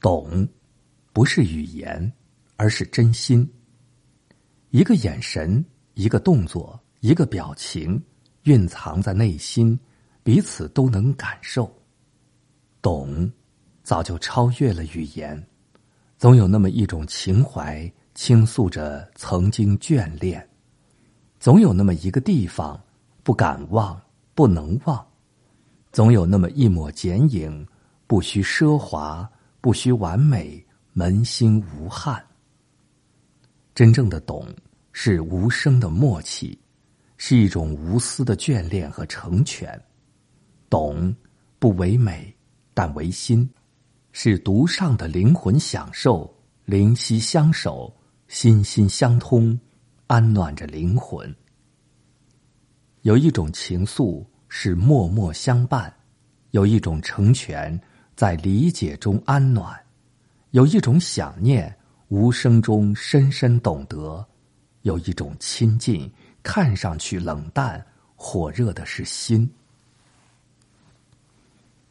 懂，不是语言，而是真心。一个眼神，一个动作，一个表情，蕴藏在内心，彼此都能感受。懂，早就超越了语言。总有那么一种情怀，倾诉着曾经眷恋；总有那么一个地方，不敢忘，不能忘；总有那么一抹剪影，不需奢华，不需完美，扪心无憾。真正的懂，是无声的默契，是一种无私的眷恋和成全。懂，不唯美，但唯心。是独上的灵魂享受，灵犀相守，心心相通，安暖着灵魂。有一种情愫是默默相伴，有一种成全在理解中安暖，有一种想念无声中深深懂得，有一种亲近看上去冷淡，火热的是心。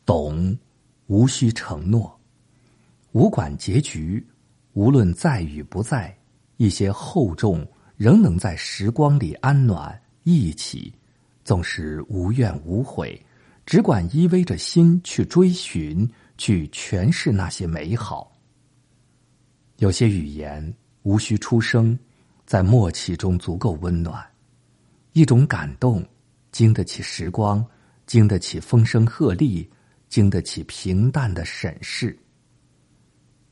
懂。无需承诺，无管结局，无论在与不在，一些厚重仍能在时光里安暖一起，纵使无怨无悔，只管依偎着心去追寻，去诠释那些美好。有些语言无需出声，在默契中足够温暖，一种感动，经得起时光，经得起风声鹤唳。经得起平淡的审视，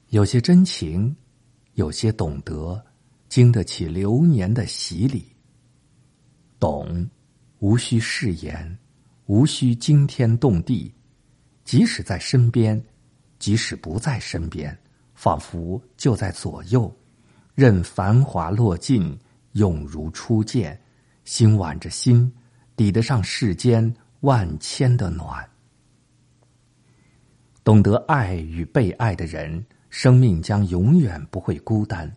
有些真情，有些懂得，经得起流年的洗礼。懂，无需誓言，无需惊天动地，即使在身边，即使不在身边，仿佛就在左右，任繁华落尽，永如初见，心挽着心，抵得上世间万千的暖。懂得爱与被爱的人，生命将永远不会孤单，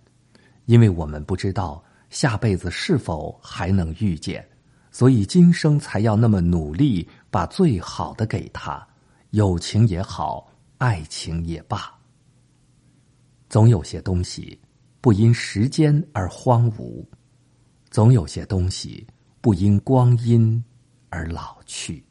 因为我们不知道下辈子是否还能遇见，所以今生才要那么努力，把最好的给他，友情也好，爱情也罢。总有些东西不因时间而荒芜，总有些东西不因光阴而老去。